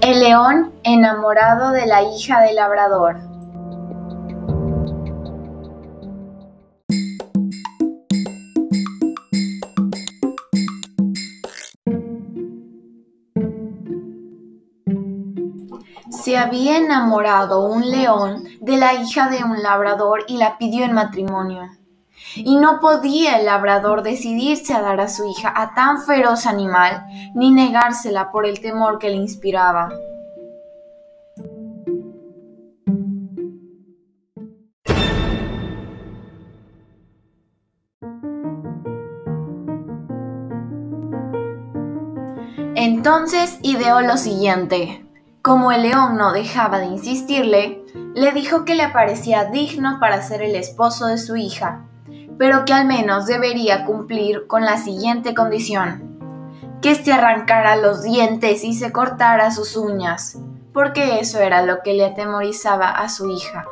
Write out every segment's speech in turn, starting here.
El león enamorado de la hija del labrador. Se había enamorado un león de la hija de un labrador y la pidió en matrimonio. Y no podía el labrador decidirse a dar a su hija a tan feroz animal, ni negársela por el temor que le inspiraba. Entonces ideó lo siguiente. Como el león no dejaba de insistirle, le dijo que le parecía digno para ser el esposo de su hija, pero que al menos debería cumplir con la siguiente condición, que se arrancara los dientes y se cortara sus uñas, porque eso era lo que le atemorizaba a su hija.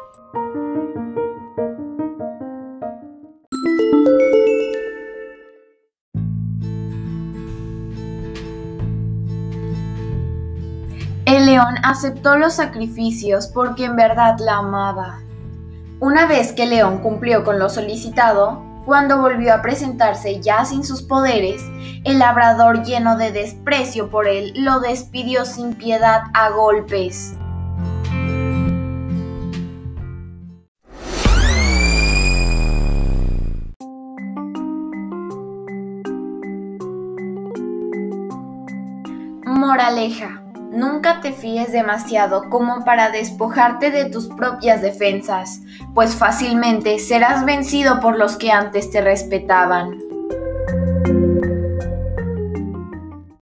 El león aceptó los sacrificios porque en verdad la amaba. Una vez que León cumplió con lo solicitado, cuando volvió a presentarse ya sin sus poderes, el labrador lleno de desprecio por él lo despidió sin piedad a golpes. Moraleja. Nunca te fíes demasiado como para despojarte de tus propias defensas, pues fácilmente serás vencido por los que antes te respetaban.